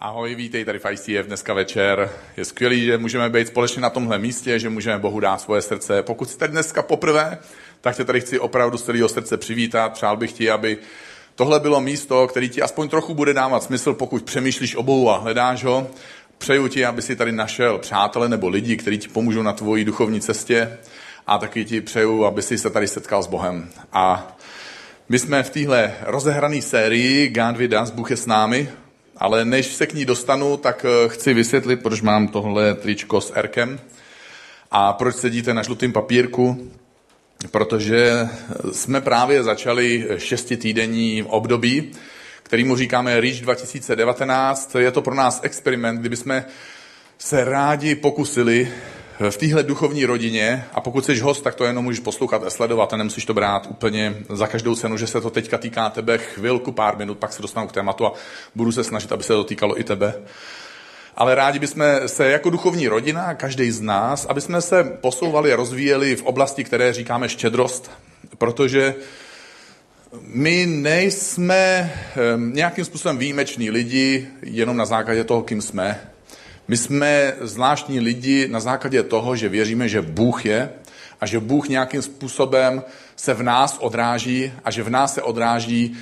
Ahoj, vítej tady v ICF dneska večer. Je skvělý, že můžeme být společně na tomhle místě, že můžeme Bohu dát svoje srdce. Pokud jsi tady dneska poprvé, tak tě tady chci opravdu z celého srdce přivítat. Přál bych ti, aby tohle bylo místo, který ti aspoň trochu bude dávat smysl, pokud přemýšlíš o Bohu a hledáš ho. Přeju ti, aby si tady našel přátele nebo lidi, kteří ti pomůžou na tvojí duchovní cestě. A taky ti přeju, aby si se tady setkal s Bohem. A my jsme v téhle rozehrané sérii God with us, Bůh je s námi, ale než se k ní dostanu, tak eh, chci vysvětlit, proč mám tohle tričko s Erkem a proč sedíte na žlutém papírku, protože jsme právě začali šestitýdenní období, kterýmu říkáme Reach 2019. Je to pro nás experiment, kdyby jsme se rádi pokusili v téhle duchovní rodině, a pokud jsi host, tak to jenom můžeš poslouchat a sledovat a nemusíš to brát úplně za každou cenu, že se to teďka týká tebe chvilku, pár minut, pak se dostanu k tématu a budu se snažit, aby se to týkalo i tebe. Ale rádi bychom se jako duchovní rodina, každý z nás, aby jsme se posouvali a rozvíjeli v oblasti, které říkáme štědrost, protože my nejsme ehm, nějakým způsobem výjimeční lidi jenom na základě toho, kým jsme. My jsme zvláštní lidi na základě toho, že věříme, že Bůh je a že Bůh nějakým způsobem se v nás odráží a že v nás se odráží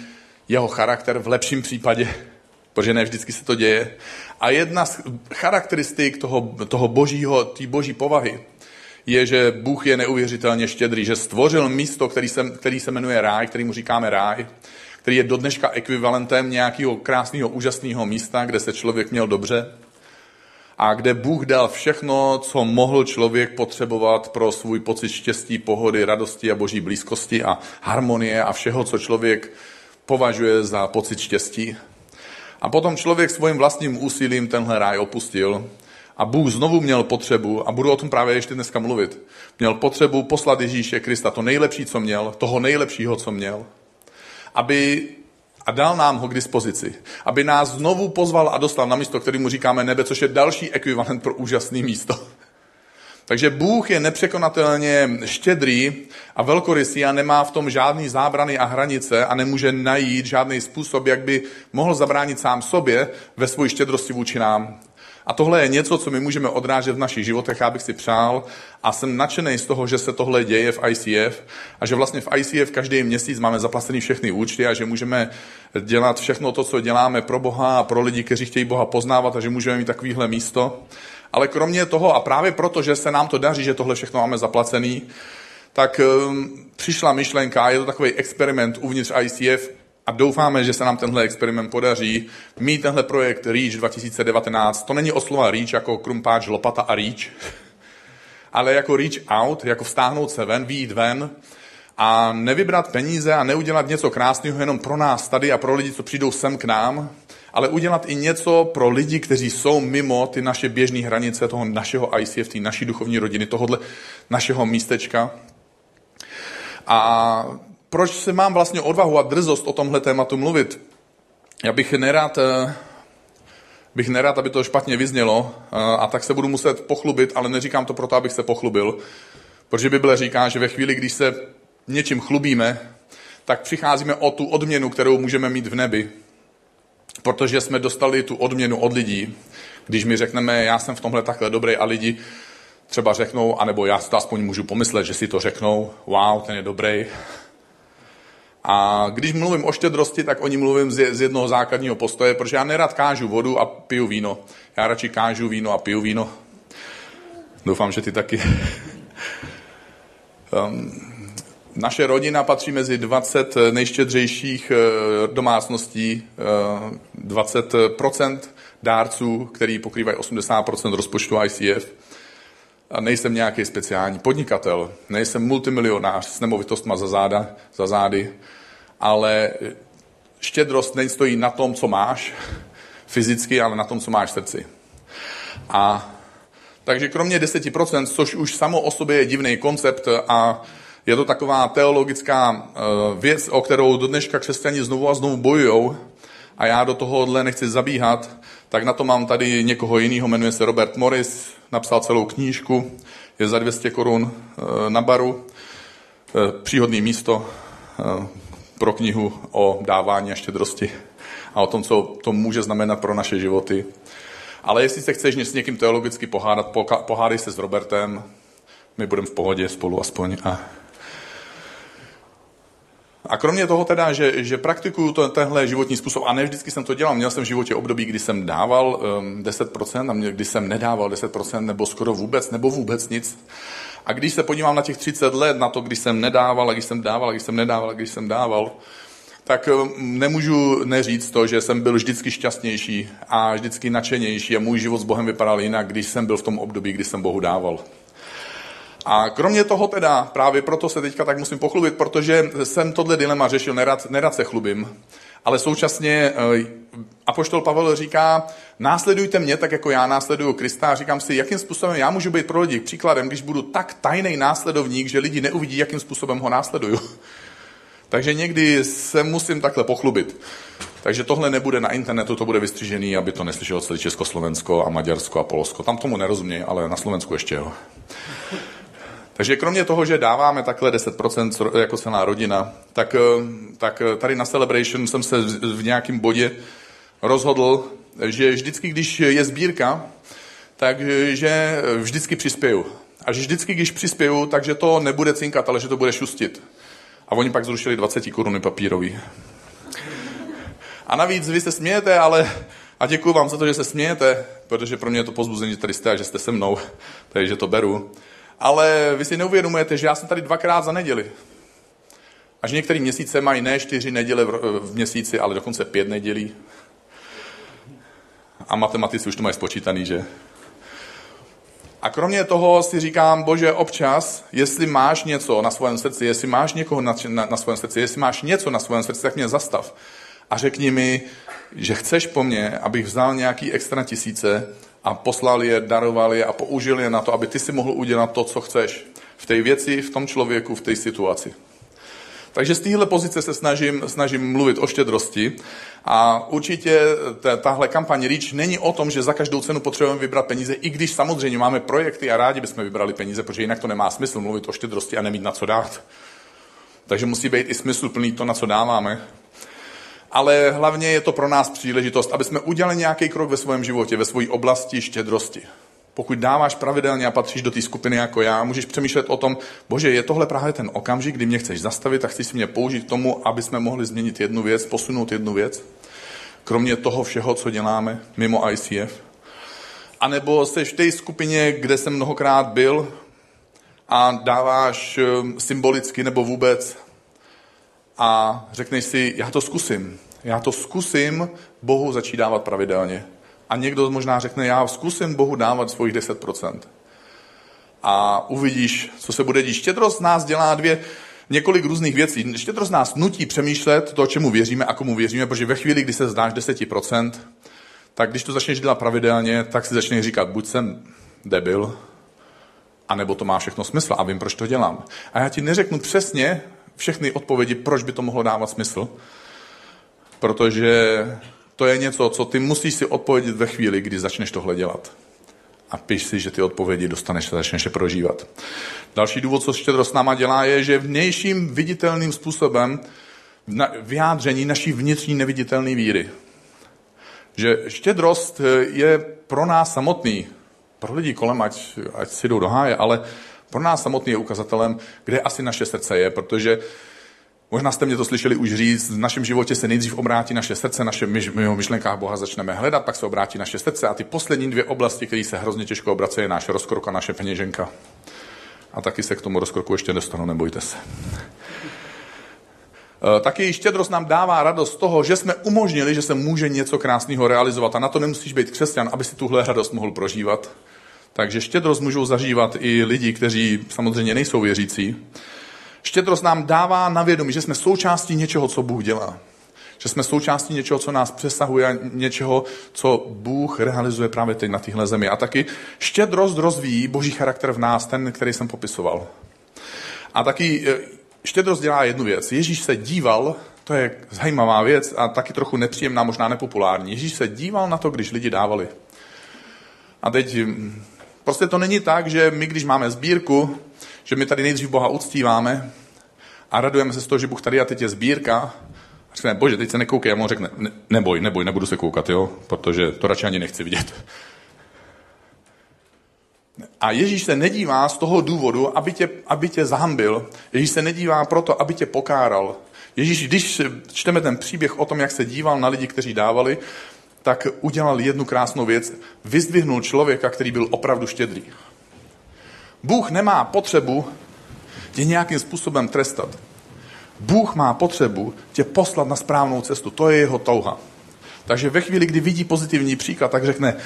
jeho charakter v lepším případě, protože ne vždycky se to děje. A jedna z charakteristik toho, toho božího, té boží povahy je, že Bůh je neuvěřitelně štědrý, že stvořil místo, který se, který se jmenuje ráj, který mu říkáme ráj, který je do dneška ekvivalentem nějakého krásného, úžasného místa, kde se člověk měl dobře, a kde Bůh dal všechno, co mohl člověk potřebovat pro svůj pocit štěstí, pohody, radosti a boží blízkosti a harmonie a všeho, co člověk považuje za pocit štěstí. A potom člověk svým vlastním úsilím tenhle ráj opustil a Bůh znovu měl potřebu, a budu o tom právě ještě dneska mluvit, měl potřebu poslat Ježíše Krista, to nejlepší, co měl, toho nejlepšího, co měl, aby a dal nám ho k dispozici, aby nás znovu pozval a dostal na místo, kterému říkáme nebe, což je další ekvivalent pro úžasné místo. Takže Bůh je nepřekonatelně štědrý a velkorysý a nemá v tom žádný zábrany a hranice a nemůže najít žádný způsob, jak by mohl zabránit sám sobě ve své štědrosti vůči nám. A tohle je něco, co my můžeme odrážet v našich životech, já bych si přál a jsem nadšený z toho, že se tohle děje v ICF a že vlastně v ICF každý měsíc máme zaplacený všechny účty a že můžeme dělat všechno to, co děláme pro Boha a pro lidi, kteří chtějí Boha poznávat a že můžeme mít takovýhle místo. Ale kromě toho a právě proto, že se nám to daří, že tohle všechno máme zaplacený, tak um, přišla myšlenka, je to takový experiment uvnitř ICF, a doufáme, že se nám tenhle experiment podaří mít tenhle projekt REACH 2019. To není oslova REACH jako krumpáč, lopata a REACH, ale jako reach out, jako vstáhnout se ven, výjít ven a nevybrat peníze a neudělat něco krásného jenom pro nás tady a pro lidi, co přijdou sem k nám, ale udělat i něco pro lidi, kteří jsou mimo ty naše běžné hranice toho našeho ICF, té naší duchovní rodiny, tohohle našeho místečka. A proč se mám vlastně odvahu a drzost o tomhle tématu mluvit? Já bych nerad, eh, bych nerad, aby to špatně vyznělo eh, a tak se budu muset pochlubit, ale neříkám to proto, abych se pochlubil, protože Bible říká, že ve chvíli, když se něčím chlubíme, tak přicházíme o tu odměnu, kterou můžeme mít v nebi, protože jsme dostali tu odměnu od lidí. Když mi řekneme, já jsem v tomhle takhle dobrý a lidi třeba řeknou, anebo já si to aspoň můžu pomyslet, že si to řeknou, wow, ten je dobrý, a když mluvím o štědrosti, tak o ní mluvím z jednoho základního postoje, protože já nerad kážu vodu a piju víno. Já radši kážu víno a piju víno. Doufám, že ty taky. um, naše rodina patří mezi 20 nejštědřejších eh, domácností, 20% eh, dárců, který pokrývají 80% rozpočtu ICF. A nejsem nějaký speciální podnikatel, nejsem multimilionář s nemovitostma za, záda, za zády, ale štědrost nestojí na tom, co máš fyzicky, ale na tom, co máš v srdci. A takže kromě 10%, což už samo o sobě je divný koncept a je to taková teologická eh, věc, o kterou do dneška křesťani znovu a znovu bojují a já do tohohle nechci zabíhat, tak na to mám tady někoho jiného, jmenuje se Robert Morris, napsal celou knížku, je za 200 korun eh, na baru, příhodné místo, pro knihu o dávání a štědrosti. a o tom, co to může znamenat pro naše životy. Ale jestli se chceš s někým teologicky pohádat, pohádej se s Robertem, my budeme v pohodě spolu aspoň. A, a kromě toho teda, že, že praktikuju to, tenhle životní způsob, a ne vždycky jsem to dělal, měl jsem v životě období, kdy jsem dával um, 10% a mě, kdy jsem nedával 10% nebo skoro vůbec, nebo vůbec nic. A když se podívám na těch 30 let, na to, když jsem nedával, a když jsem dával, a když jsem nedával, a když jsem dával, tak um, nemůžu neříct to, že jsem byl vždycky šťastnější a vždycky nadšenější a můj život s Bohem vypadal jinak, když jsem byl v tom období, kdy jsem Bohu dával. A kromě toho teda, právě proto se teďka tak musím pochlubit, protože jsem tohle dilema řešil, nerad, nerad se chlubím, ale současně eh, Apoštol Pavel říká, následujte mě tak, jako já následuju Krista a říkám si, jakým způsobem já můžu být pro lidi příkladem, když budu tak tajný následovník, že lidi neuvidí, jakým způsobem ho následuju. Takže někdy se musím takhle pochlubit. Takže tohle nebude na internetu, to bude vystřižený, aby to neslyšelo celé Československo a Maďarsko a Polsko. Tam tomu nerozumějí, ale na Slovensku ještě jo. Takže kromě toho, že dáváme takhle 10% jako celá rodina, tak, eh, tak eh, tady na Celebration jsem se v nějakém bodě rozhodl, že vždycky, když je sbírka, takže vždycky přispěju. A že vždycky, když přispěju, takže to nebude cinkat, ale že to bude šustit. A oni pak zrušili 20 koruny papírový. A navíc vy se smějete, ale a děkuji vám za to, že se smějete, protože pro mě je to pozbuzení, že tady jste a že jste se mnou, takže to beru ale vy si neuvědomujete, že já jsem tady dvakrát za neděli. Až některé měsíce mají ne čtyři neděle v měsíci, ale dokonce pět nedělí. A matematici už to mají spočítaný, že? A kromě toho si říkám, bože, občas, jestli máš něco na svém srdci, jestli máš někoho na, na, na svém srdci, jestli máš něco na svém srdci, tak mě zastav. A řekni mi, že chceš po mně, abych vzal nějaký extra tisíce a poslal je, daroval je a použil je na to, aby ty si mohl udělat to, co chceš v té věci, v tom člověku, v té situaci. Takže z téhle pozice se snažím, snažím mluvit o štědrosti a určitě tahle kampaň REACH není o tom, že za každou cenu potřebujeme vybrat peníze, i když samozřejmě máme projekty a rádi bychom vybrali peníze, protože jinak to nemá smysl mluvit o štědrosti a nemít na co dát. Takže musí být i smysl plný to, na co dáváme ale hlavně je to pro nás příležitost, aby jsme udělali nějaký krok ve svém životě, ve své oblasti štědrosti. Pokud dáváš pravidelně a patříš do té skupiny jako já, můžeš přemýšlet o tom, bože, je tohle právě ten okamžik, kdy mě chceš zastavit a chceš si mě použít k tomu, aby jsme mohli změnit jednu věc, posunout jednu věc, kromě toho všeho, co děláme mimo ICF. A nebo jsi v té skupině, kde jsem mnohokrát byl a dáváš eh, symbolicky nebo vůbec a řekneš si, já to zkusím. Já to zkusím Bohu začít dávat pravidelně. A někdo možná řekne, já zkusím Bohu dávat svojich 10%. A uvidíš, co se bude dít. Štědrost nás dělá dvě, několik různých věcí. Štědrost nás nutí přemýšlet to, čemu věříme a komu věříme, protože ve chvíli, kdy se zdáš 10%, tak když to začneš dělat pravidelně, tak si začneš říkat, buď jsem debil, anebo to má všechno smysl a vím, proč to dělám. A já ti neřeknu přesně, všechny odpovědi, proč by to mohlo dávat smysl, protože to je něco, co ty musíš si odpovědět ve chvíli, kdy začneš tohle dělat. A píš si, že ty odpovědi dostaneš a začneš je prožívat. Další důvod, co štědrost náma dělá, je, že vnějším viditelným způsobem vyjádření naší vnitřní neviditelné víry. Že štědrost je pro nás samotný, pro lidi kolem, ať, ať si jdou do háje, ale pro nás samotný je ukazatelem, kde asi naše srdce je, protože Možná jste mě to slyšeli už říct, v našem životě se nejdřív obrátí naše srdce, naše myš, myšlenkách Boha začneme hledat, pak se obrátí naše srdce a ty poslední dvě oblasti, které se hrozně těžko obrací, je náš rozkrok a naše peněženka. A taky se k tomu rozkroku ještě dostanu, nebojte se. E, taky štědrost nám dává radost z toho, že jsme umožnili, že se může něco krásného realizovat a na to nemusíš být křesťan, aby si tuhle radost mohl prožívat. Takže štědrost můžou zažívat i lidi, kteří samozřejmě nejsou věřící. Štědrost nám dává na vědomí, že jsme součástí něčeho, co Bůh dělá. Že jsme součástí něčeho, co nás přesahuje, něčeho, co Bůh realizuje právě teď na téhle zemi. A taky štědrost rozvíjí boží charakter v nás, ten, který jsem popisoval. A taky e, štědrost dělá jednu věc. Ježíš se díval, to je zajímavá věc a taky trochu nepříjemná, možná nepopulární. Ježíš se díval na to, když lidi dávali. A teď Prostě to není tak, že my, když máme sbírku, že my tady nejdřív Boha uctíváme a radujeme se z toho, že Bůh tady a teď je sbírka. A Řekne, bože, teď se nekoukej. A on řekne, ne, neboj, neboj, nebudu se koukat, jo, protože to radši ani nechci vidět. A Ježíš se nedívá z toho důvodu, aby tě, aby tě zahambil. Ježíš se nedívá proto, aby tě pokáral. Ježíš, když čteme ten příběh o tom, jak se díval na lidi, kteří dávali, tak udělal jednu krásnou věc. Vyzdvihnul člověka, který byl opravdu štědrý. Bůh nemá potřebu tě nějakým způsobem trestat. Bůh má potřebu tě poslat na správnou cestu. To je jeho touha. Takže ve chvíli, kdy vidí pozitivní příklad, tak řekne,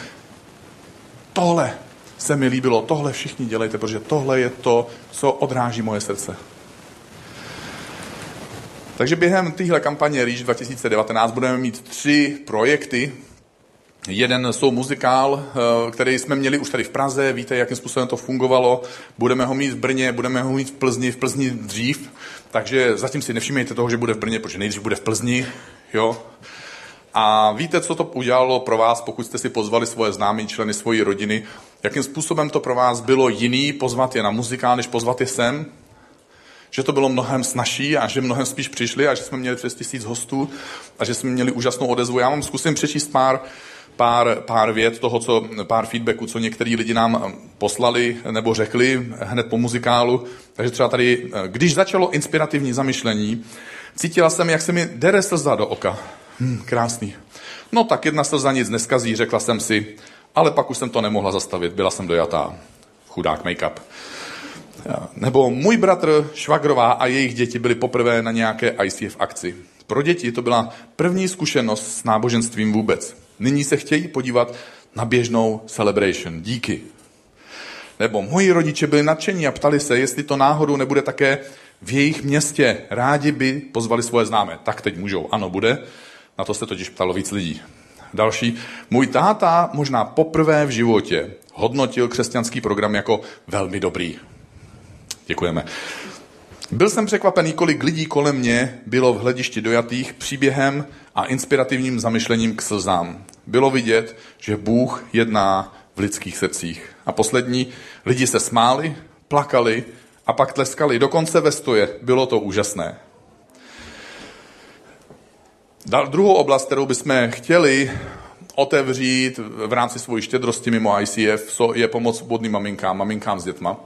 tohle se mi líbilo, tohle všichni dělejte, protože tohle je to, co odráží moje srdce. Takže během téhle kampaně Reach 2019 budeme mít tři projekty. Jeden jsou muzikál, eh, který jsme měli už tady v Praze, víte, jakým způsobem to fungovalo. Budeme ho mít v Brně, budeme ho mít v Plzni, v Plzni dřív. Takže zatím si nevšimejte toho, že bude v Brně, protože nejdřív bude v Plzni. Jo? A víte, co to udělalo pro vás, pokud jste si pozvali svoje známé členy svojí rodiny? Jakým způsobem to pro vás bylo jiný pozvat je na muzikál, než pozvat je sem? Že to bylo mnohem snažší a že mnohem spíš přišli a že jsme měli přes tisíc hostů a že jsme měli úžasnou odezvu. Já vám zkusím přečíst pár, pár, pár vět toho, co, pár feedbacků, co některý lidi nám poslali nebo řekli hned po muzikálu. Takže třeba tady, když začalo inspirativní zamyšlení, cítila jsem, jak se mi dere slza do oka. Hm, krásný. No tak jedna slza nic neskazí, řekla jsem si, ale pak už jsem to nemohla zastavit, byla jsem dojatá. Chudák make-up. Nebo můj bratr, švagrová a jejich děti byli poprvé na nějaké ICF akci. Pro děti to byla první zkušenost s náboženstvím vůbec. Nyní se chtějí podívat na běžnou celebration. Díky. Nebo moji rodiče byli nadšení a ptali se, jestli to náhodou nebude také v jejich městě. Rádi by pozvali svoje známé. Tak teď můžou. Ano, bude. Na to se totiž ptalo víc lidí. Další. Můj táta možná poprvé v životě hodnotil křesťanský program jako velmi dobrý. Děkujeme. Byl jsem překvapený, kolik lidí kolem mě bylo v hledišti dojatých příběhem a inspirativním zamyšlením k slzám. Bylo vidět, že Bůh jedná v lidských srdcích. A poslední, lidi se smáli, plakali a pak tleskali, dokonce ve stoje. Bylo to úžasné. Dal, druhou oblast, kterou bychom chtěli otevřít v rámci svojí štědrosti mimo ICF, je pomoc vodným maminkám, maminkám s dětma.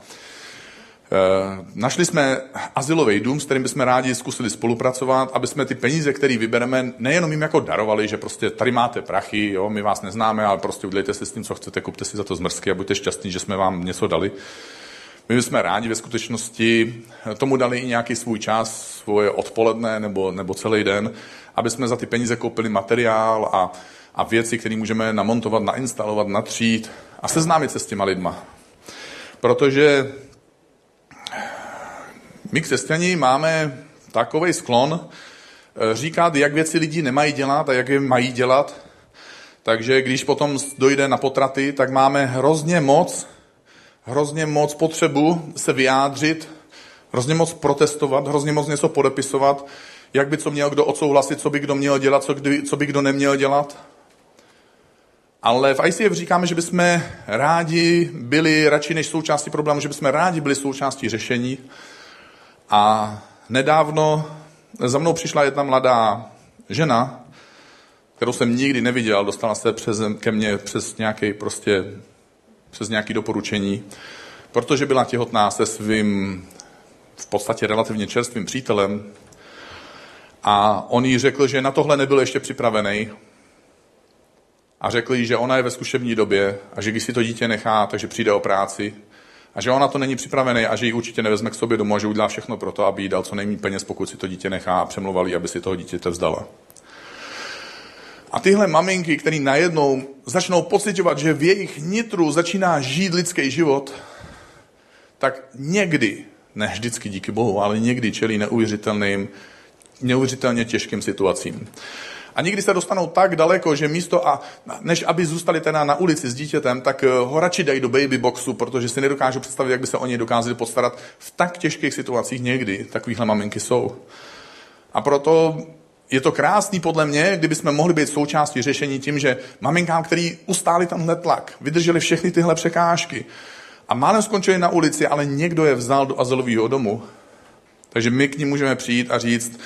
E, našli jsme asilový dům, s kterým bychom rádi zkusili spolupracovat, aby jsme ty peníze, které vybereme, nejenom jim jako darovali, že prostě tady máte prachy, jo, my vás neznáme, ale prostě udělejte si s tím, co chcete, kupte si za to zmrzky a buďte šťastní, že jsme vám něco dali. My bychom rádi ve skutečnosti tomu dali i nějaký svůj čas, svoje odpoledne nebo, nebo celý den, aby jsme za ty peníze koupili materiál a, a věci, které můžeme namontovat, nainstalovat, natřít a seznámit se s těma lidma. Protože my křesťaní máme takový sklon eh, říkat, jak věci lidi nemají dělat a jak je mají dělat. Takže když potom dojde na potraty, tak máme hrozně moc, hrozně moc potřebu se vyjádřit, hrozně moc protestovat, hrozně moc něco podepisovat, jak by co měl kdo odsouhlasit, co by kdo měl dělat, co, kdy, co by kdo neměl dělat. Ale v ICF říkáme, že bychom rádi byli radši než součástí problému, že bychom rádi byli součástí řešení. A nedávno za mnou přišla jedna mladá žena, kterou jsem nikdy neviděl, dostala se přes, ke mně přes nějaký prostě přes nějaké doporučení, protože byla těhotná se svým v podstatě relativně čerstvým přítelem, a on jí řekl, že na tohle nebyl ještě připravený. A řekl jí, že ona je ve zkušební době a že když si to dítě nechá, takže přijde o práci. A že ona to není připravený a že ji určitě nevezme k sobě domů a že udělá všechno pro to, aby jí dal co nejméně peněz, pokud si to dítě nechá a přemluval jí, aby si toho dítěte vzdala. A tyhle maminky, které najednou začnou pocitovat, že v jejich nitru začíná žít lidský život, tak někdy, ne vždycky díky Bohu, ale někdy čelí neuvěřitelným neuvěřitelně těžkým situacím. A někdy se dostanou tak daleko, že místo, a, než aby zůstali teda na ulici s dítětem, tak eh, ho radši dají do baby boxu, protože si nedokážu představit, jak by se o něj dokázali postarat. V tak těžkých situacích někdy takovýchhle maminky jsou. A proto je to krásný podle mě, kdyby jsme mohli být součástí řešení tím, že maminkám, který ustáli tenhle tlak, vydrželi všechny tyhle překážky a málem skončili na ulici, ale někdo je vzal do azylového domu, takže my k ním můžeme přijít a říct,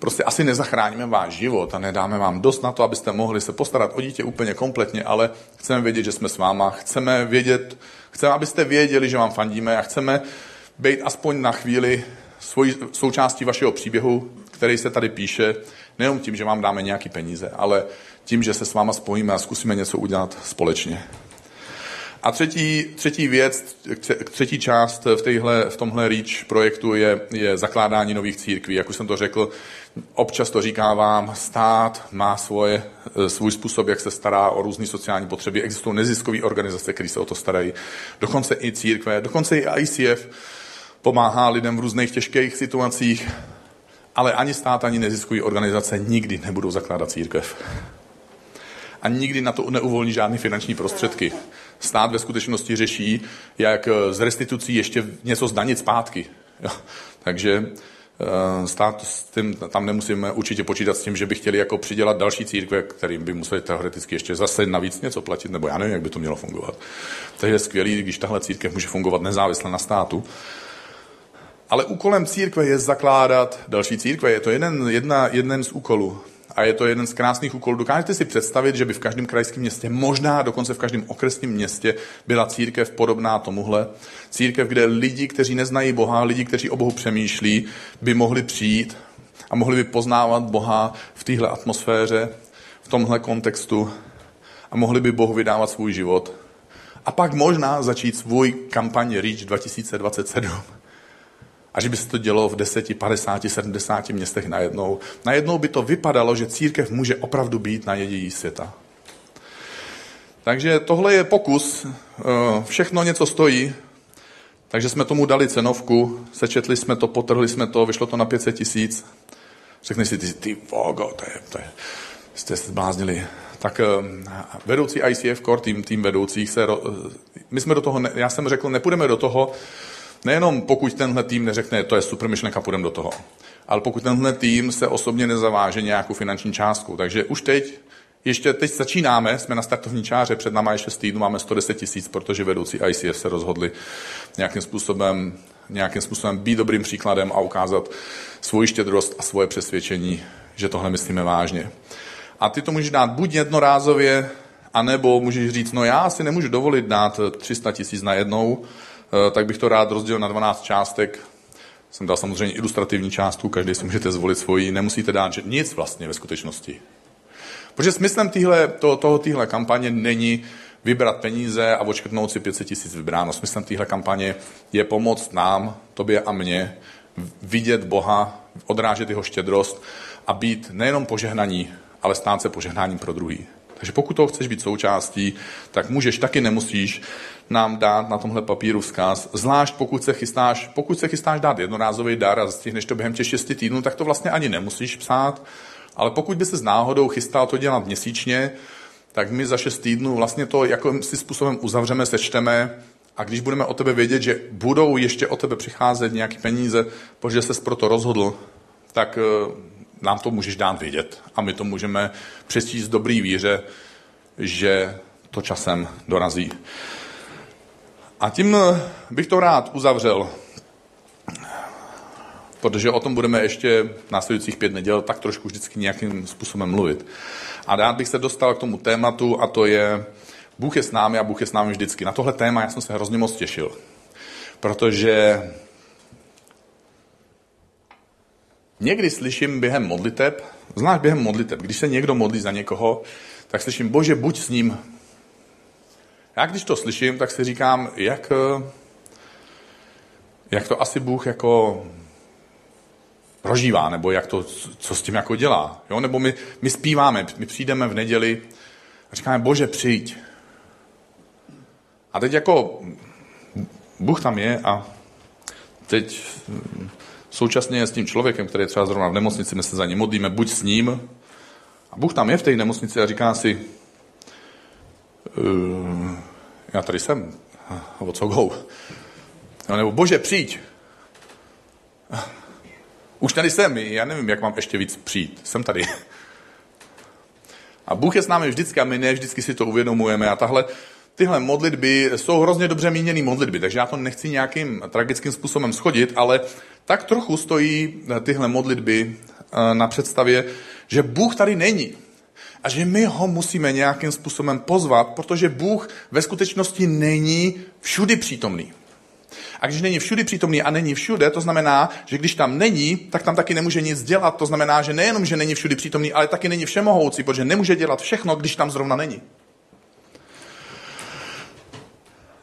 prostě asi nezachráníme váš život a nedáme vám dost na to, abyste mohli se postarat o dítě úplně kompletně, ale chceme vědět, že jsme s váma, chceme vědět, chceme, abyste věděli, že vám fandíme a chceme být aspoň na chvíli svojí, součástí vašeho příběhu, který se tady píše, nejenom tím, že vám dáme nějaký peníze, ale tím, že se s váma spojíme a zkusíme něco udělat společně. A třetí, třetí věc, třetí část v, téhle, v tomhle REACH projektu je, je zakládání nových církví. Jak už jsem to řekl, občas to říká vám, stát má svoje, svůj způsob, jak se stará o různé sociální potřeby. Existují neziskové organizace, které se o to starají. Dokonce i církve, dokonce i ICF pomáhá lidem v různých těžkých situacích, ale ani stát, ani neziskové organizace nikdy nebudou zakládat církev. A nikdy na to neuvolní žádné finanční prostředky. Stát ve skutečnosti řeší, jak z restitucí ještě něco zdanit zpátky. Jo. Takže eh, stát s tím, tam nemusíme určitě počítat s tím, že by chtěli jako přidělat další církve, kterým by museli teoreticky ještě zase navíc něco platit, nebo já nevím, jak by to mělo fungovat. Takže je skvělý, když tahle církev může fungovat nezávisle na státu. Ale úkolem církve je zakládat další církve. Je to jeden, jedna, jeden z úkolů. A je to jeden z krásných úkolů. Dokážete si představit, že by v každém krajském městě, možná dokonce v každém okresním městě, byla církev podobná tomuhle. Církev, kde lidi, kteří neznají Boha, lidi, kteří o Bohu přemýšlí, by mohli přijít a mohli by poznávat Boha v téhle atmosféře, v tomhle kontextu a mohli by Bohu vydávat svůj život. A pak možná začít svůj kampaň Reach 2027 a že by se to dělo v 10, 50, 70 městech najednou. Najednou by to vypadalo, že církev může opravdu být na její světa. Takže tohle je pokus, eh, všechno něco stojí, takže jsme tomu dali cenovku, sečetli jsme to, potrhli jsme to, vyšlo to na 500 tisíc. Řekneš si, ty, ty vogo, to je, to je, jste se zbláznili. Tak eh, vedoucí ICF Core, tým, tým vedoucích, se, my jsme do toho, já jsem řekl, nepůjdeme do toho, Nejenom pokud tenhle tým neřekne, to je super myšlenka, půjdeme do toho, ale pokud tenhle tým se osobně nezaváže nějakou finanční částku. Takže už teď, ještě teď začínáme, jsme na startovní čáře, před náma je 6 týdnů, máme 110 tisíc, protože vedoucí ICF se rozhodli nějakým způsobem, nějakým způsobem být dobrým příkladem a ukázat svoji štědrost a svoje přesvědčení, že tohle myslíme vážně. A ty to můžeš dát buď jednorázově, anebo můžeš říct, no já si nemůžu dovolit dát 300 tisíc na jednou, tak bych to rád rozdělil na 12 částek. Jsem dal samozřejmě ilustrativní částku, každý si můžete zvolit svoji, nemusíte dát nic vlastně ve skutečnosti. Protože smyslem týhle, to, toho téhle kampaně není vybrat peníze a očkrtnout si 500 tisíc vybráno. Smyslem téhle kampaně je pomoct nám, tobě a mně, vidět Boha, odrážet jeho štědrost a být nejenom požehnaní, ale stát se požehnáním pro druhý. Takže pokud toho chceš být součástí, tak můžeš, taky nemusíš nám dát na tomhle papíru vzkaz. Zvlášť pokud se chystáš, pokud se chystáš dát jednorázový dar a stihneš to během těch šesti týdnů, tak to vlastně ani nemusíš psát. Ale pokud by se s náhodou chystal to dělat měsíčně, tak my za šest týdnů vlastně to jako si způsobem uzavřeme, sečteme a když budeme o tebe vědět, že budou ještě o tebe přicházet nějaké peníze, protože ses proto rozhodl, tak eh, nám to můžeš dát vědět. A my to můžeme přečíst dobrý víře, že to časem dorazí. A tím bych to rád uzavřel, protože o tom budeme ještě následujících pět neděl tak trošku vždycky nějakým způsobem mluvit. A rád bych se dostal k tomu tématu a to je Bůh je s námi a Bůh je s námi vždycky. Na tohle téma já jsem se hrozně moc těšil, protože někdy slyším během modliteb, zvlášť během modliteb, když se někdo modlí za někoho, tak slyším, bože, buď s ním, já když to slyším, tak si říkám, jak, jak to asi Bůh jako prožívá, nebo jak to, co s tím jako dělá. Jo? Nebo my, my zpíváme, my přijdeme v neděli a říkáme, bože, přijď. A teď jako Bůh tam je a teď současně s tím člověkem, který je třeba zrovna v nemocnici, my se za ním modlíme, buď s ním, a Bůh tam je v té nemocnici a říká si, uh, já tady jsem, o co go? No, nebo bože, přijď. Už tady jsem, já nevím, jak mám ještě víc přijít. Jsem tady. A Bůh je s námi vždycky a my ne vždycky si to uvědomujeme. A tahle, tyhle modlitby jsou hrozně dobře míněné modlitby, takže já to nechci nějakým tragickým způsobem schodit, ale tak trochu stojí tyhle modlitby eh, na představě, že Bůh tady není. A že my ho musíme nějakým způsobem pozvat, protože Bůh ve skutečnosti není všudy přítomný. A když není všudy přítomný a není všude, to znamená, že když tam není, tak tam taky nemůže nic dělat. To znamená, že nejenom, že není všudy přítomný, ale taky není všemohoucí, protože nemůže dělat všechno, když tam zrovna není.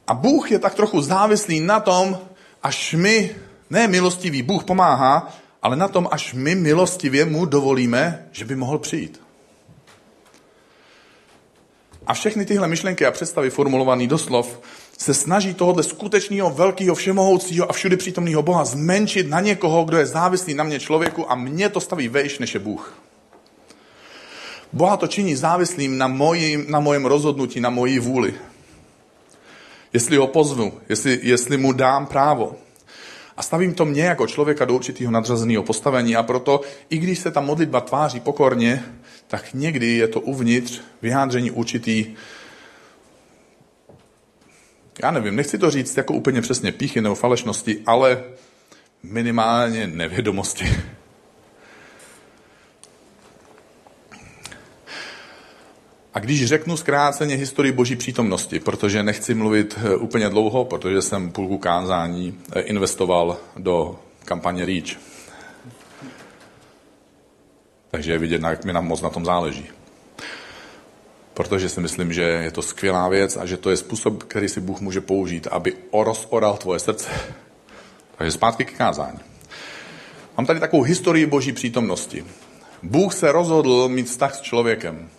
A Bůh je tak trochu závislý na tom, až my, ne milostivý Bůh pomáhá, ale na tom, až my milostivě mu dovolíme, že by mohl přijít. A všechny tyhle myšlenky a představy formulované doslov se snaží tohohle skutečného, velkého, všemohoucího a všudy přítomného Boha zmenšit na někoho, kdo je závislý na mě člověku a mě to staví vejš, než je Bůh. Boha to činí závislým na, mojím, na mojem rozhodnutí, na mojí vůli. Jestli ho pozvu, jestli, jestli mu dám právo. A stavím to mě jako člověka do určitého nadřazeného postavení a proto, i když se ta modlitba tváří pokorně, tak někdy je to uvnitř vyjádření určitý, já nevím, nechci to říct jako úplně přesně píchy nebo falešnosti, ale minimálně nevědomosti. A když řeknu zkráceně historii boží přítomnosti, protože nechci mluvit eh, úplně dlouho, protože jsem půlku kázání eh, investoval do kampaně REACH. Takže je vidět, jak mi nám moc na tom záleží. Protože si myslím, že je to skvělá věc a že to je způsob, který si Bůh může použít, aby rozoral tvoje srdce. Takže zpátky k kázání. Mám tady takovou historii boží přítomnosti. Bůh se rozhodl mít vztah s člověkem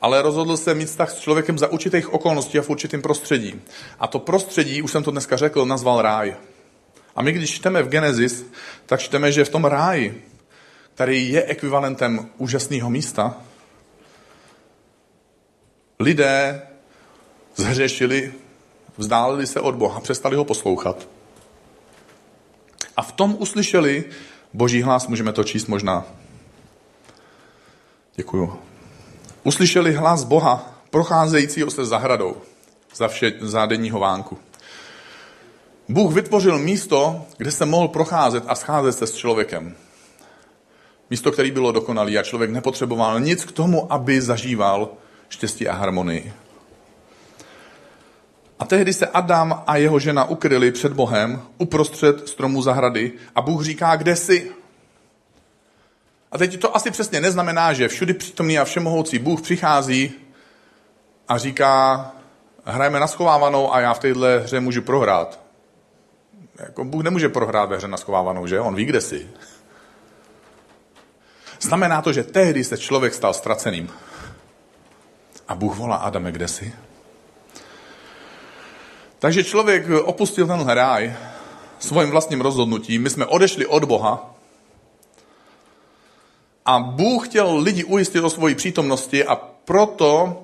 ale rozhodl se mít vztah s člověkem za určitých okolností a v určitém prostředí. A to prostředí, už jsem to dneska řekl, nazval ráj. A my, když čteme v Genesis, tak čteme, že v tom ráji, který je ekvivalentem úžasného místa, lidé zhřešili, vzdálili se od Boha, přestali ho poslouchat. A v tom uslyšeli boží hlas, můžeme to číst možná. Děkuju. Uslyšeli hlas Boha, procházejícího se zahradou za, vše, za denního vánku. Bůh vytvořil místo, kde se mohl procházet a scházet se s člověkem. Místo, které bylo dokonalé a člověk nepotřeboval nic k tomu, aby zažíval štěstí a harmonii. A tehdy se Adam a jeho žena ukryli před Bohem uprostřed stromů zahrady a Bůh říká, kde jsi? A teď to asi přesně neznamená, že všudy přítomný a všemohoucí Bůh přichází a říká, hrajeme na schovávanou a já v téhle hře můžu prohrát. Jako Bůh nemůže prohrát ve hře na schovávanou, že? On ví, kde jsi. Znamená to, že tehdy se člověk stal ztraceným. A Bůh volá Adame, kde jsi? Takže člověk opustil ten ráj svým vlastním rozhodnutím. My jsme odešli od Boha a Bůh chtěl lidi ujistit o svoji přítomnosti a proto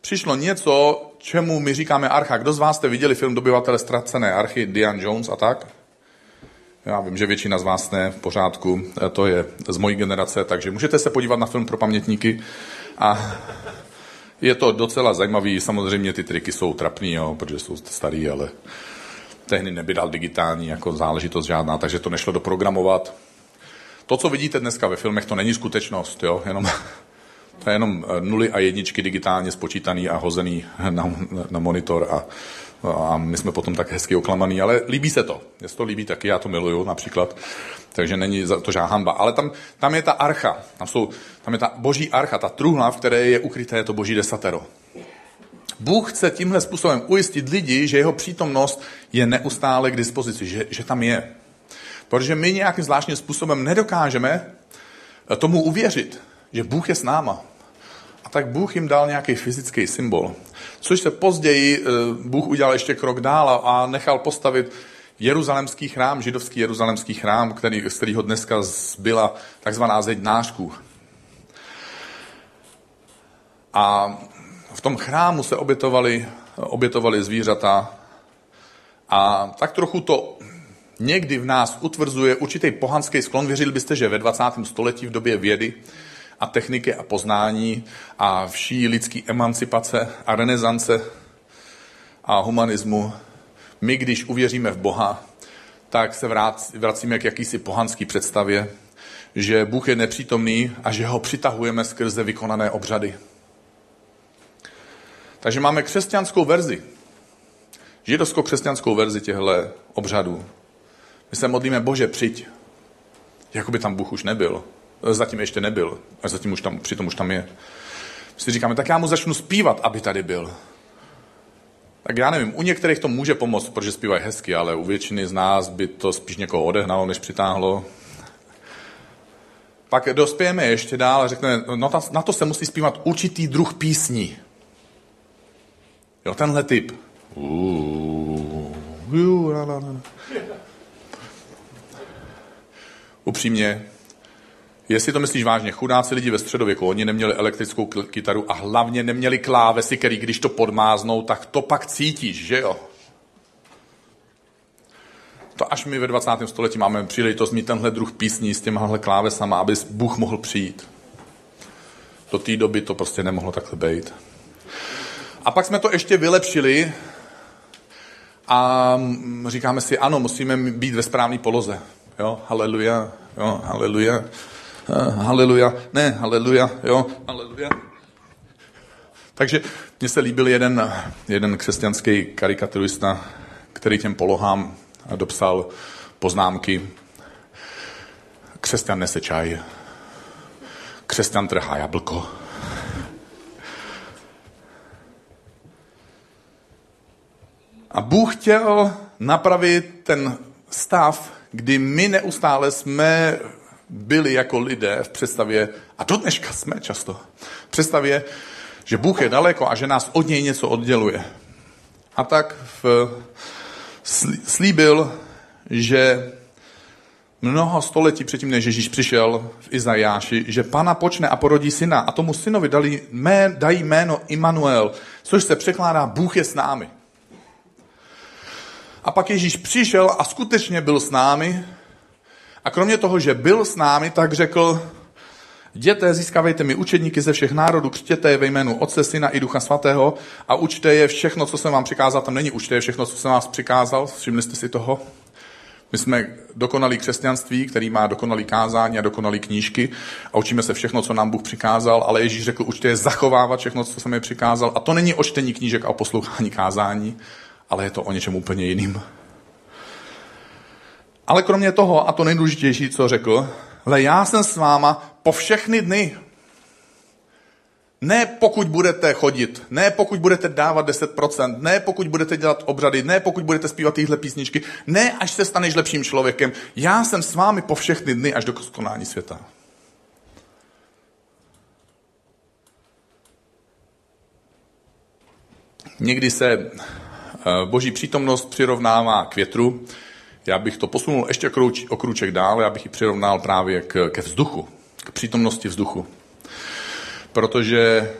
přišlo něco, čemu my říkáme archa. Kdo z vás jste viděli film Dobyvatele ztracené archy, Diane Jones a tak? Já vím, že většina z vás ne, v pořádku, to je z mojí generace, takže můžete se podívat na film pro pamětníky a je to docela zajímavý, samozřejmě ty triky jsou trapný, jo, protože jsou starý, ale tehdy nebyl digitální jako záležitost žádná, takže to nešlo doprogramovat. To, co vidíte dneska ve filmech, to není skutečnost, jo? Jenom, to je jenom eh, nuly a jedničky digitálně spočítaný a hozený na, na monitor a, a my jsme potom tak hezky oklamaný, ale líbí se to. Mně se to líbí taky, já to miluju například, takže není to žádná hamba. Ale tam, tam je ta archa, tam, jsou, tam je ta boží archa, ta truhla, v které je ukryté to boží desatero. Bůh chce tímhle způsobem ujistit lidi, že jeho přítomnost je neustále k dispozici, že, že tam je. Protože my nějakým zvláštním způsobem nedokážeme tomu uvěřit, že Bůh je s náma. A tak Bůh jim dal nějaký fyzický symbol. Což se později eh, Bůh udělal ještě krok dál a nechal postavit jeruzalemský chrám, židovský jeruzalemský chrám, který, z kterého dneska zbyla takzvaná zeď nářků. A v tom chrámu se obětovali, obětovali zvířata a tak trochu to někdy v nás utvrzuje určitý pohanský sklon. Věřili byste, že ve 20. století v době vědy a techniky a poznání a vší lidský emancipace a renesance a humanismu, my, když uvěříme v Boha, tak se vracíme k jakýsi pohanský představě, že Bůh je nepřítomný a že ho přitahujeme skrze vykonané obřady. Takže máme křesťanskou verzi, židovsko-křesťanskou verzi těchto obřadů. My se modlíme, Bože, přijď. Jako by tam Bůh už nebyl. Zatím ještě nebyl, a zatím už tam, přitom už tam je. My si říkáme, tak já mu začnu zpívat, aby tady byl. Tak já nevím, u některých to může pomoct, protože zpívají hezky, ale u většiny z nás by to spíš někoho odehnalo, než přitáhlo. Pak dospějeme ještě dál a řekneme, no ta, na to se musí zpívat určitý druh písní. Jo, tenhle typ. Upřímně, jestli to myslíš vážně, chudáci lidi ve středověku, oni neměli elektrickou kytaru a hlavně neměli klávesy, který když to podmáznou, tak to pak cítíš, že jo? To až my ve 20. století máme příležitost mít tenhle druh písní s těmahle klávesama, aby Bůh mohl přijít. Do té doby to prostě nemohlo takhle být. A pak jsme to ještě vylepšili a říkáme si, ano, musíme být ve správné poloze. Jo, haleluja, jo, haleluja, haleluja, ne, haleluja, jo, haleluja. Takže mně se líbil jeden, jeden křesťanský karikaturista, který těm polohám dopsal poznámky. Křesťan nese čaj, křesťan trhá jablko, A Bůh chtěl napravit ten stav, kdy my neustále jsme byli jako lidé v představě, a do dneška jsme často, v představě, že Bůh je daleko a že nás od něj něco odděluje. A tak v, slíbil, že mnoho století předtím, než Ježíš přišel v Izajáši, že pana počne a porodí syna a tomu synovi dali, mé, dají jméno Immanuel, což se překládá Bůh je s námi. A pak Ježíš přišel a skutečně byl s námi. A kromě toho, že byl s námi, tak řekl, Jděte, získávejte mi učedníky ze všech národů, křtěte je ve jménu Otce, Syna i Ducha Svatého a učte je všechno, co jsem vám přikázal. Tam není učte je všechno, co jsem vás přikázal. Všimli jste si toho? My jsme dokonalý křesťanství, který má dokonalý kázání a dokonalý knížky a učíme se všechno, co nám Bůh přikázal, ale Ježíš řekl, učte je zachovávat všechno, co jsem je přikázal. A to není o čtení knížek a o poslouchání kázání, ale je to o něčem úplně jiným. Ale kromě toho, a to nejdůležitější, co řekl, ale já jsem s váma po všechny dny. Ne pokud budete chodit, ne pokud budete dávat 10%, ne pokud budete dělat obřady, ne pokud budete zpívat tyhle písničky, ne až se staneš lepším člověkem. Já jsem s vámi po všechny dny až do skonání světa. Někdy se Eh, boží přítomnost přirovnává k větru. Já bych to posunul ještě o krůček dál, já bych ji přirovnal právě k, ke vzduchu, k přítomnosti vzduchu. Protože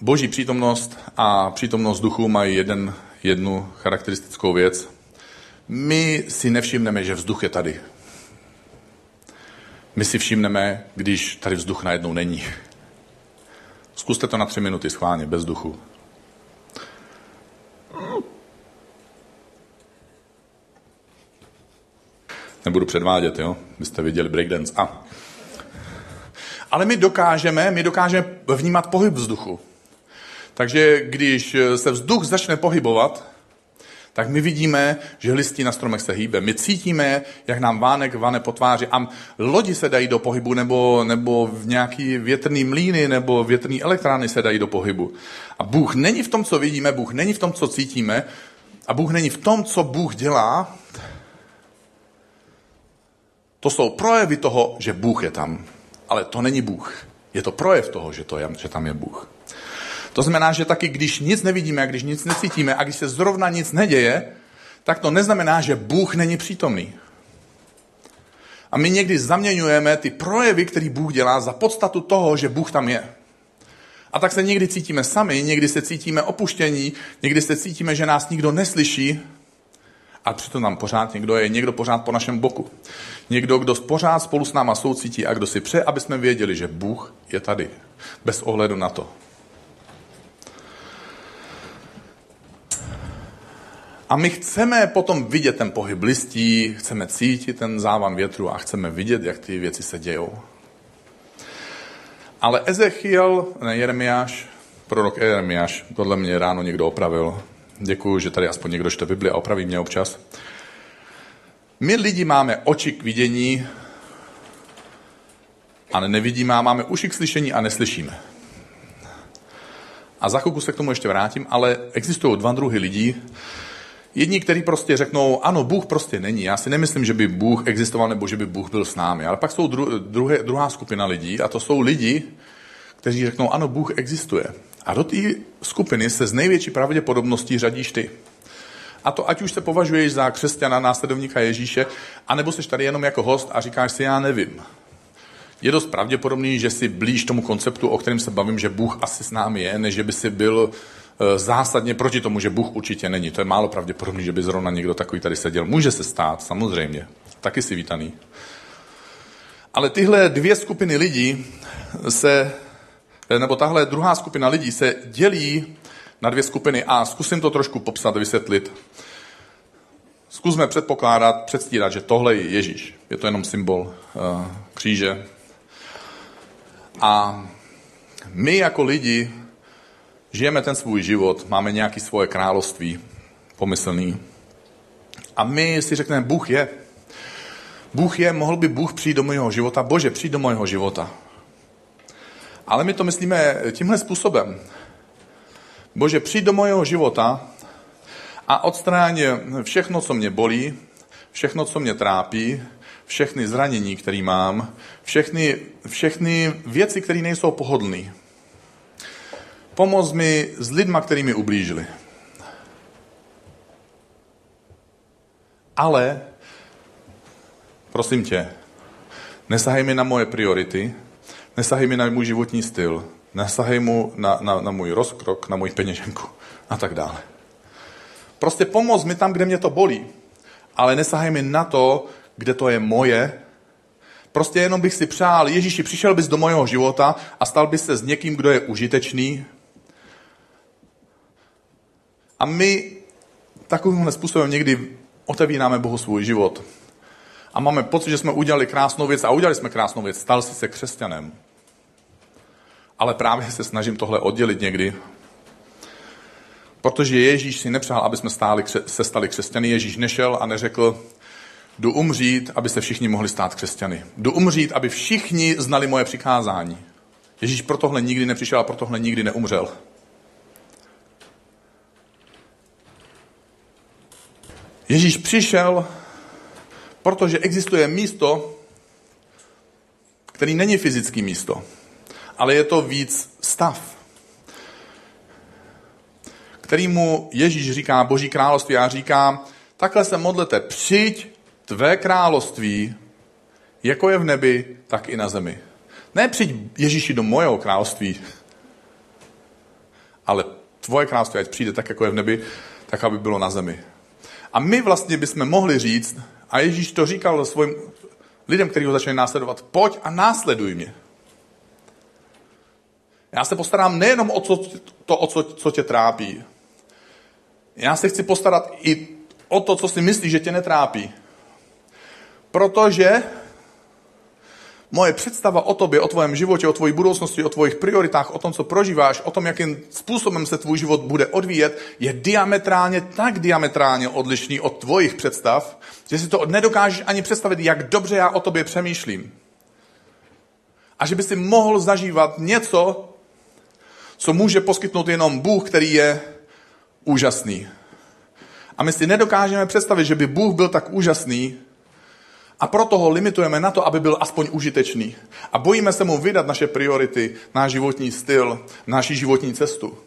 boží přítomnost a přítomnost duchu mají jeden, jednu charakteristickou věc. My si nevšimneme, že vzduch je tady. My si všimneme, když tady vzduch najednou není. Zkuste to na tři minuty schválně, bez vzduchu. Nebudu předvádět, jo? Byste viděli breakdance. A. Ale my dokážeme, my dokážeme vnímat pohyb vzduchu. Takže když se vzduch začne pohybovat, tak my vidíme, že listí na stromech se hýbe. My cítíme, jak nám vánek vane po tváři a lodi se dají do pohybu, nebo, nebo v nějaký větrný mlíny, nebo větrný elektrárny se dají do pohybu. A Bůh není v tom, co vidíme, Bůh není v tom, co cítíme, a Bůh není v tom, co Bůh dělá, to jsou projevy toho, že Bůh je tam. Ale to není Bůh. Je to projev toho, že, to je, že tam je Bůh. To znamená, že taky když nic nevidíme, když nic necítíme a když se zrovna nic neděje, tak to neznamená, že Bůh není přítomný. A my někdy zaměňujeme ty projevy, které Bůh dělá, za podstatu toho, že Bůh tam je. A tak se někdy cítíme sami, někdy se cítíme opuštění, někdy se cítíme, že nás nikdo neslyší, a přitom tam pořád někdo je, někdo pořád po našem boku. Někdo, kdo pořád spolu s náma soucítí a kdo si přeje, aby jsme věděli, že Bůh je tady. Bez ohledu na to. A my chceme potom vidět ten pohyb listí, chceme cítit ten závan větru a chceme vidět, jak ty věci se dějou. Ale Ezechiel, ne Jeremiáš, prorok Jeremiáš, tohle mě ráno někdo opravil. Děkuji, že tady aspoň někdo čte Bibli a opraví mě občas. My lidi máme oči k vidění, ale nevidíme a máme uši k slyšení a neslyšíme. A za chvilku se k tomu ještě vrátím, ale existují dva druhy lidí. Jedni, kteří prostě řeknou, ano, Bůh prostě není. Já si nemyslím, že by Bůh existoval nebo že by Bůh byl s námi. Ale pak jsou dru, druhé, druhá skupina lidí a to jsou lidi, kteří řeknou, ano, Bůh existuje. A do té skupiny se z největší pravděpodobností řadíš ty. A to ať už se považuješ za křesťana, následovníka Ježíše, anebo jsi tady jenom jako host a říkáš si, já nevím. Je dost pravděpodobný, že si blíž tomu konceptu, o kterém se bavím, že Bůh asi s námi je, než že by si byl eh, zásadně proti tomu, že Bůh určitě není. To je málo pravděpodobný, že by zrovna někdo takový tady seděl. Může se stát, samozřejmě. Taky si vítaný. Ale tyhle dvě skupiny lidí se, nebo tahle druhá skupina lidí se dělí na dvě skupiny a zkusím to trošku popsat, vysvětlit. Zkusme předpokládat, předstírat, že tohle je Ježíš. Je to jenom symbol uh, kříže. A my jako lidi žijeme ten svůj život, máme nějaký svoje království pomyslný. A my si řekneme, Bůh je. Bůh je, mohl by Bůh přijít do mého života? Bože, přijď do mého života. Ale my to myslíme tímhle způsobem. Bože, přijď do mojeho života a odstráň všechno, co mě bolí, všechno, co mě trápí, všechny zranění, které mám, všechny, všechny věci, které nejsou pohodlné. Pomoz mi s lidma, který mi ublížili. Ale, prosím tě, nesahej mi na moje priority, nesahej mi na můj životní styl, nesahej mu na, na, na můj rozkrok, na můj peněženku a tak dále. Prostě pomoz mi tam, kde mě to bolí, ale nesahej mi na to, kde to je moje. Prostě jenom bych si přál, Ježíši, přišel bys do mojeho života a stal bys se s někým, kdo je užitečný. A my takovýmhle způsobem někdy otevíráme Bohu svůj život. A máme pocit, že jsme udělali krásnou věc a udělali jsme krásnou věc. Stal jsi se křesťanem. Ale právě se snažím tohle oddělit někdy. Protože Ježíš si nepřál, aby jsme stáli, se stali křesťany. Ježíš nešel a neřekl, jdu umřít, aby se všichni mohli stát křesťany. Jdu umřít, aby všichni znali moje přikázání. Ježíš pro tohle nikdy nepřišel a pro tohle nikdy neumřel. Ježíš přišel, protože existuje místo, který není fyzický místo ale je to víc stav, kterýmu Ježíš říká Boží království a říká, takhle se modlete, přijď tvé království, jako je v nebi, tak i na zemi. Ne přijď Ježíši do mojeho království, ale tvoje království, ať přijde tak, jako je v nebi, tak, aby bylo na zemi. A my vlastně bychom mohli říct, a Ježíš to říkal svým lidem, kteří ho začali následovat, pojď a následuj mě. Já se postarám nejenom o to, o co, co tě trápí. Já se chci postarat i o to, co si myslíš, že tě netrápí. Protože moje představa o tobě, o tvém životě, o tvojí budoucnosti, o tvojich prioritách, o tom, co prožíváš, o tom, jakým způsobem se tvůj život bude odvíjet, je diametrálně, tak diametrálně odlišný od tvojich představ, že si to nedokážeš ani představit, jak dobře já o tobě přemýšlím. A že by si mohl zažívat něco, co může poskytnout jenom Bůh, který je úžasný. A my si nedokážeme představit, že by Bůh byl tak úžasný, a proto ho limitujeme na to, aby byl aspoň užitečný. A bojíme se mu vydat naše priority, náš životní styl, naši životní cestu.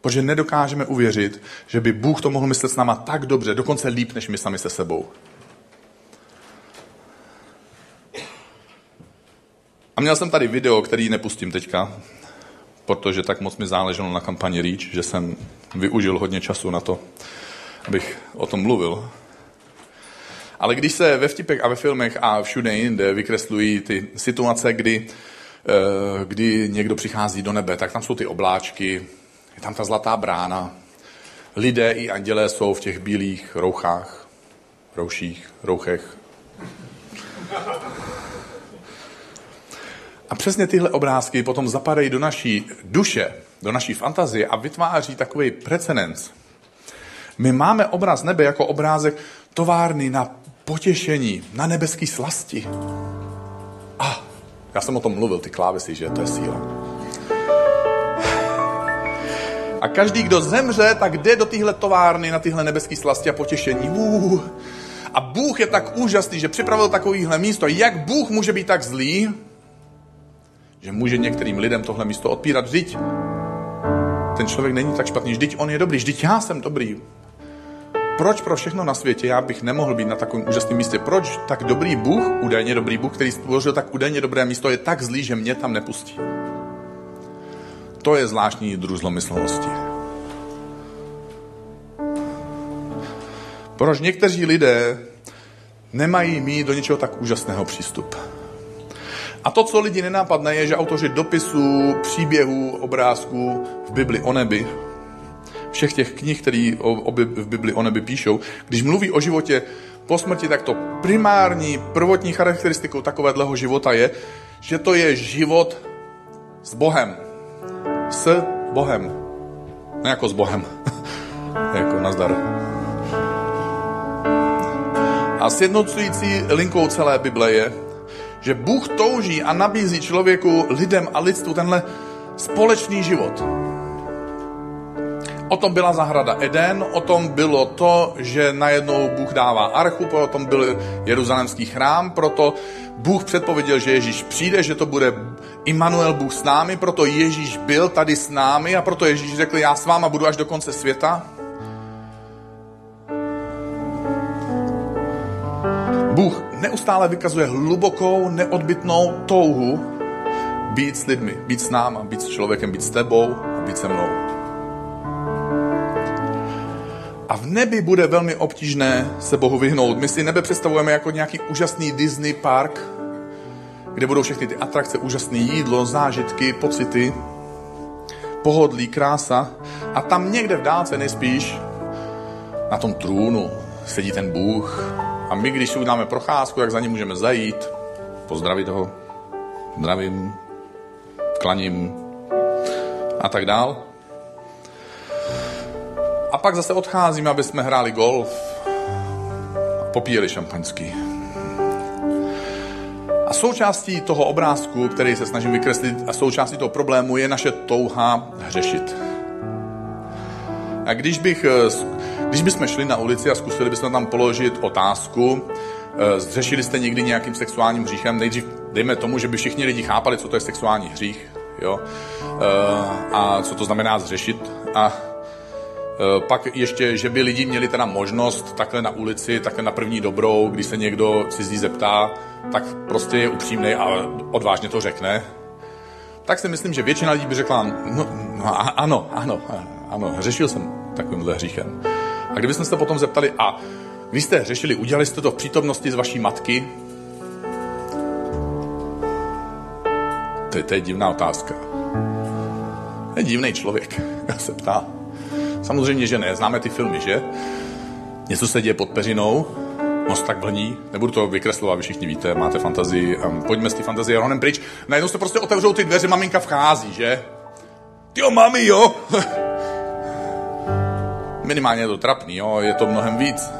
Protože nedokážeme uvěřit, že by Bůh to mohl myslet s náma tak dobře, dokonce líp, než my sami se sebou. A měl jsem tady video, který nepustím teďka, protože tak moc mi záleželo na kampani REACH, že jsem využil hodně času na to, abych o tom mluvil. Ale když se ve vtipech a ve filmech a všude jinde vykreslují ty situace, kdy, eh, kdy někdo přichází do nebe, tak tam jsou ty obláčky, je tam ta zlatá brána lidé i andělé jsou v těch bílých rouchách, rouších, rouchech. A přesně tyhle obrázky potom zapadají do naší duše, do naší fantazie a vytváří takový precedens. My máme obraz nebe jako obrázek továrny na potěšení, na nebeský slasti. A já jsem o tom mluvil, ty klávesy, že to je síla. A každý, kdo zemře, tak jde do téhle továrny na tyhle nebeské slasti a potěšení. Uh. A Bůh je tak úžasný, že připravil takovýhle místo. Jak Bůh může být tak zlý, že může některým lidem tohle místo odpírat? Vždyť ten člověk není tak špatný, vždyť on je dobrý, vždyť já jsem dobrý. Proč pro všechno na světě já bych nemohl být na takovém úžasném místě? Proč tak dobrý Bůh, údajně dobrý Bůh, který stvořil tak údajně dobré místo, je tak zlý, že mě tam nepustí? To je zvláštní druh zlomyslnosti. Proč někteří lidé nemají mít do něčeho tak úžasného přístup? A to, co lidi nenápadne, je, že autoři dopisů, příběhů, obrázků v Bibli o nebi, všech těch knih, které v Bibli o nebi píšou, když mluví o životě po smrti, tak to primární, prvotní charakteristikou takového života je, že to je život s Bohem. S Bohem. Ne jako s Bohem. jako nazdar. A sjednocující linkou celé Bible je, že Bůh touží a nabízí člověku, lidem a lidstvu tenhle společný život. O tom byla zahrada Eden, o tom bylo to, že najednou Bůh dává archu, o tom byl jeruzalemský chrám, proto Bůh předpověděl, že Ježíš přijde, že to bude Immanuel Bůh s námi, proto Ježíš byl tady s námi a proto Ježíš řekl, já s váma budu až do konce světa. Bůh neustále vykazuje hlubokou, neodbitnou touhu být s lidmi, být s náma, být s člověkem, být s tebou být se mnou. A v nebi bude velmi obtížné se Bohu vyhnout. My si nebe představujeme jako nějaký úžasný Disney park, kde budou všechny ty atrakce, úžasné jídlo, zážitky, pocity, pohodlí, krása. A tam někde v dálce nejspíš na tom trůnu sedí ten Bůh, a my, když si uděláme procházku, jak za ním můžeme zajít, pozdravit ho, zdravím, klaním a tak dál. A pak zase odcházíme, aby jsme hráli golf a popíjeli šampaňský. A součástí toho obrázku, který se snažím vykreslit, a součástí toho problému je naše touha hřešit. A když bych když bychom šli na ulici a zkusili bychom tam položit otázku, eh, zřešili jste někdy nějakým sexuálním hříchem, nejdřív dejme tomu, že by všichni lidi chápali, co to je sexuální hřích, jo? Eh, a co to znamená zřešit. A eh, pak ještě, že by lidi měli teda možnost takhle na ulici, takhle na první dobrou, když se někdo cizí zeptá, tak prostě je upřímný a odvážně to řekne, tak si myslím, že většina lidí by řekla, no, no ano, ano, ano, řešil jsem takovýmhle hříchem. A kdybychom se potom zeptali, a když jste řešili, udělali jste to v přítomnosti z vaší matky? To je, to je divná otázka. To je divný člověk, se ptá. Samozřejmě, že ne, známe ty filmy, že? Něco se děje pod peřinou, moc tak vlní, nebudu to vykreslovat, vy všichni víte, máte fantazii, pojďme z té fantazie ronem pryč. Najednou se prostě otevřou ty dveře, maminka vchází, že? Jo, mami, jo! minimálně je to trapný, jo, je to mnohem víc.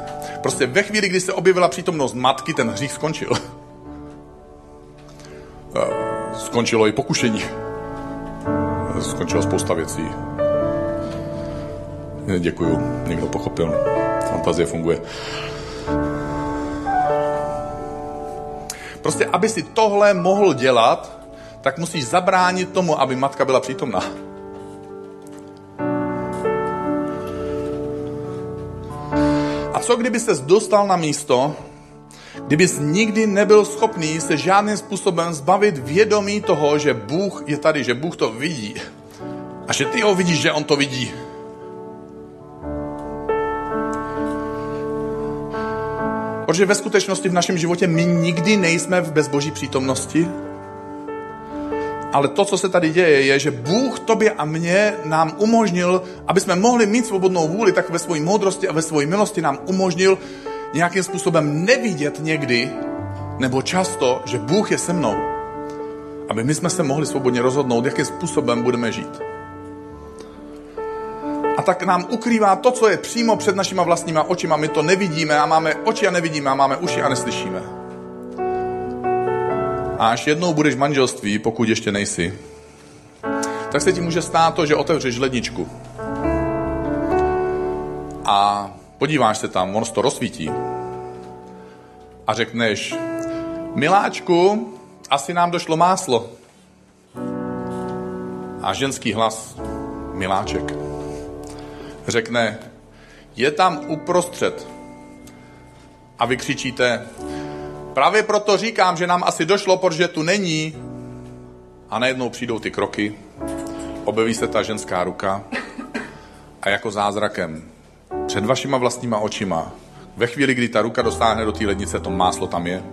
Prostě ve chvíli, kdy se objevila přítomnost matky, ten hřích skončil. Eh, skončilo i pokušení. Skončila spousta věcí. Děkuju, někdo pochopil. Fantazie funguje. Prostě, aby si tohle mohl dělat, tak musíš zabránit tomu, aby matka byla přítomná. Co kdyby se dostal na místo, kdybys nikdy nebyl schopný se žádným způsobem zbavit vědomí toho, že Bůh je tady, že Bůh to vidí a že ty ho vidíš, že on to vidí. Protože ve skutečnosti v našem životě my nikdy nejsme v bezboží přítomnosti. Ale to, co se tady děje, je, že Bůh tobě a mně nám umožnil, aby jsme mohli mít svobodnou vůli, tak ve své moudrosti a ve své milosti nám umožnil nějakým způsobem nevidět někdy, nebo často, že Bůh je se mnou. Aby my jsme se mohli svobodně rozhodnout, jakým způsobem budeme žít. A tak nám ukrývá to, co je přímo před našima vlastníma očima. My to nevidíme a máme oči a nevidíme a máme uši a neslyšíme. A až jednou budeš v manželství, pokud ještě nejsi, tak se ti může stát to, že otevřeš ledničku. A podíváš se tam, on to rozsvítí. A řekneš, miláčku, asi nám došlo máslo. A ženský hlas, miláček, řekne, je tam uprostřed. A vy křičíte, právě proto říkám, že nám asi došlo, protože tu není. A najednou přijdou ty kroky, objeví se ta ženská ruka a jako zázrakem před vašima vlastníma očima, ve chvíli, kdy ta ruka dostáhne do té lednice, to máslo tam je.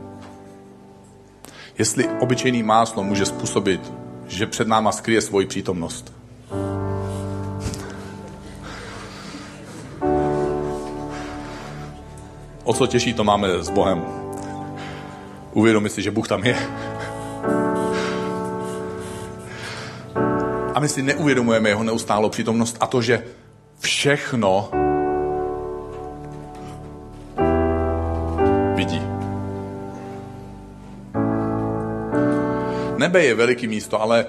Jestli obyčejný máslo může způsobit, že před náma skryje svoji přítomnost. O co těžší to máme s Bohem. Uvědomit si, že Bůh tam je. A my si neuvědomujeme jeho neustálou přítomnost a to, že všechno vidí. Nebe je veliký místo, ale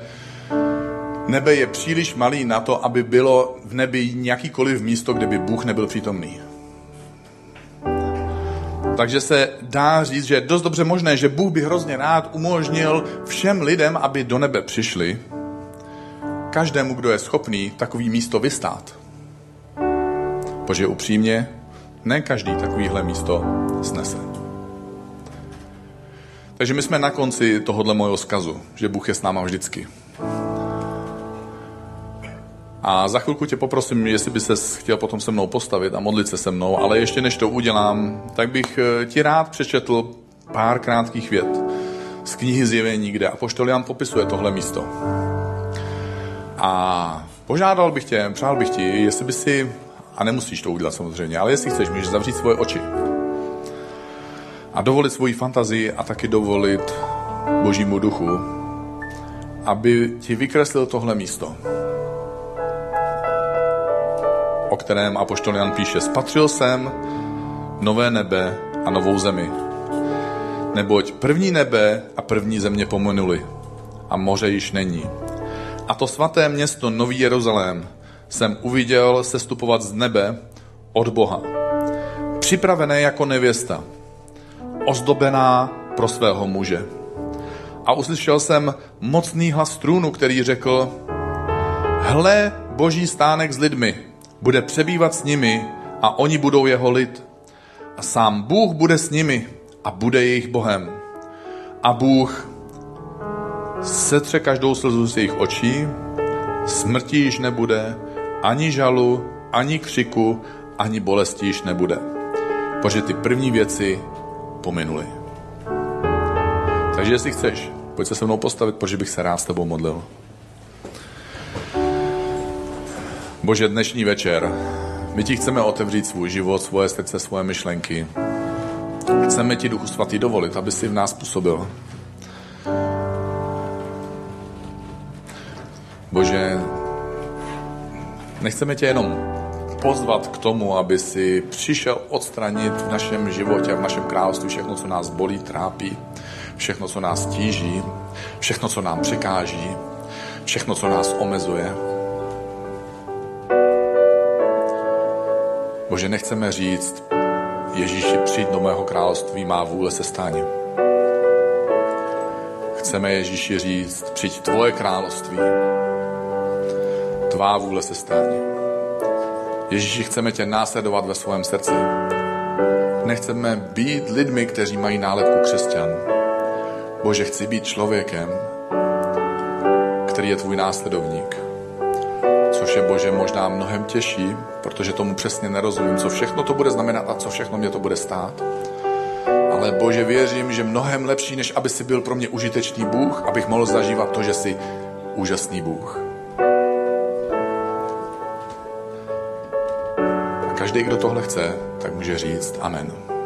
nebe je příliš malý na to, aby bylo v nebi nějakýkoliv místo, kde by Bůh nebyl přítomný. Takže se dá říct, že je dost dobře možné, že Bůh by hrozně rád umožnil všem lidem, aby do nebe přišli, každému, kdo je schopný takový místo vystát. Protože upřímně, ne každý takovýhle místo snese. Takže my jsme na konci tohohle mojho zkazu, že Bůh je s náma vždycky. A za chvilku tě poprosím, jestli by se chtěl potom se mnou postavit a modlit se se mnou, ale ještě než to udělám, tak bych eh, ti rád přečetl pár krátkých vět z knihy Zjevení, kde Apoštol Jan popisuje tohle místo. A požádal bych tě, přál bych ti, jestli by si, a nemusíš to udělat samozřejmě, ale jestli chceš, můžeš zavřít svoje oči a dovolit svoji fantazii a taky dovolit Božímu duchu, aby ti vykreslil tohle místo o kterém Apoštol Jan píše, spatřil jsem nové nebe a novou zemi. Neboť první nebe a první země pominuli a moře již není. A to svaté město Nový Jeruzalém jsem uviděl sestupovat z nebe od Boha. Připravené jako nevěsta, ozdobená pro svého muže. A uslyšel jsem mocný hlas trůnu, který řekl, hle boží stánek s lidmi, bude přebývat s nimi a oni budou jeho lid. A sám Bůh bude s nimi a bude jejich Bohem. A Bůh setře každou slzu z jejich očí, smrti již nebude, ani žalu, ani křiku, ani bolesti již nebude. Protože ty první věci pominuly. Takže jestli chceš, pojď se se mnou postavit, protože bych se rád s tebou modlil. Bože, dnešní večer, my ti chceme otevřít svůj život, svoje srdce, svoje myšlenky. Chceme ti, Duchu Svatý, dovolit, aby si v nás působil. Bože, nechceme tě jenom pozvat k tomu, aby si přišel odstranit v našem životě, v našem království všechno, co nás bolí, trápí, všechno, co nás tíží, všechno, co nám překáží, všechno, co nás omezuje. Bože, nechceme říct, Ježíši, přijď do mého království, má vůle se stání. Chceme Ježíši říct, přijď tvoje království, tvá vůle se stání. Ježíši, chceme tě následovat ve svém srdci. Nechceme být lidmi, kteří mají nálepku křesťan. Bože, chci být člověkem, který je tvůj následovník je Bože možná mnohem těžší, protože tomu přesně nerozumím, co všechno to bude znamenat a co všechno mě to bude stát. ale Bože, věřím, že mnohem lepší, než aby si byl pro mě užitečný Bůh, abych mohl zažívat to, že jsi úžasný Bůh. A každý, kdo tohle chce, tak může říct Amen.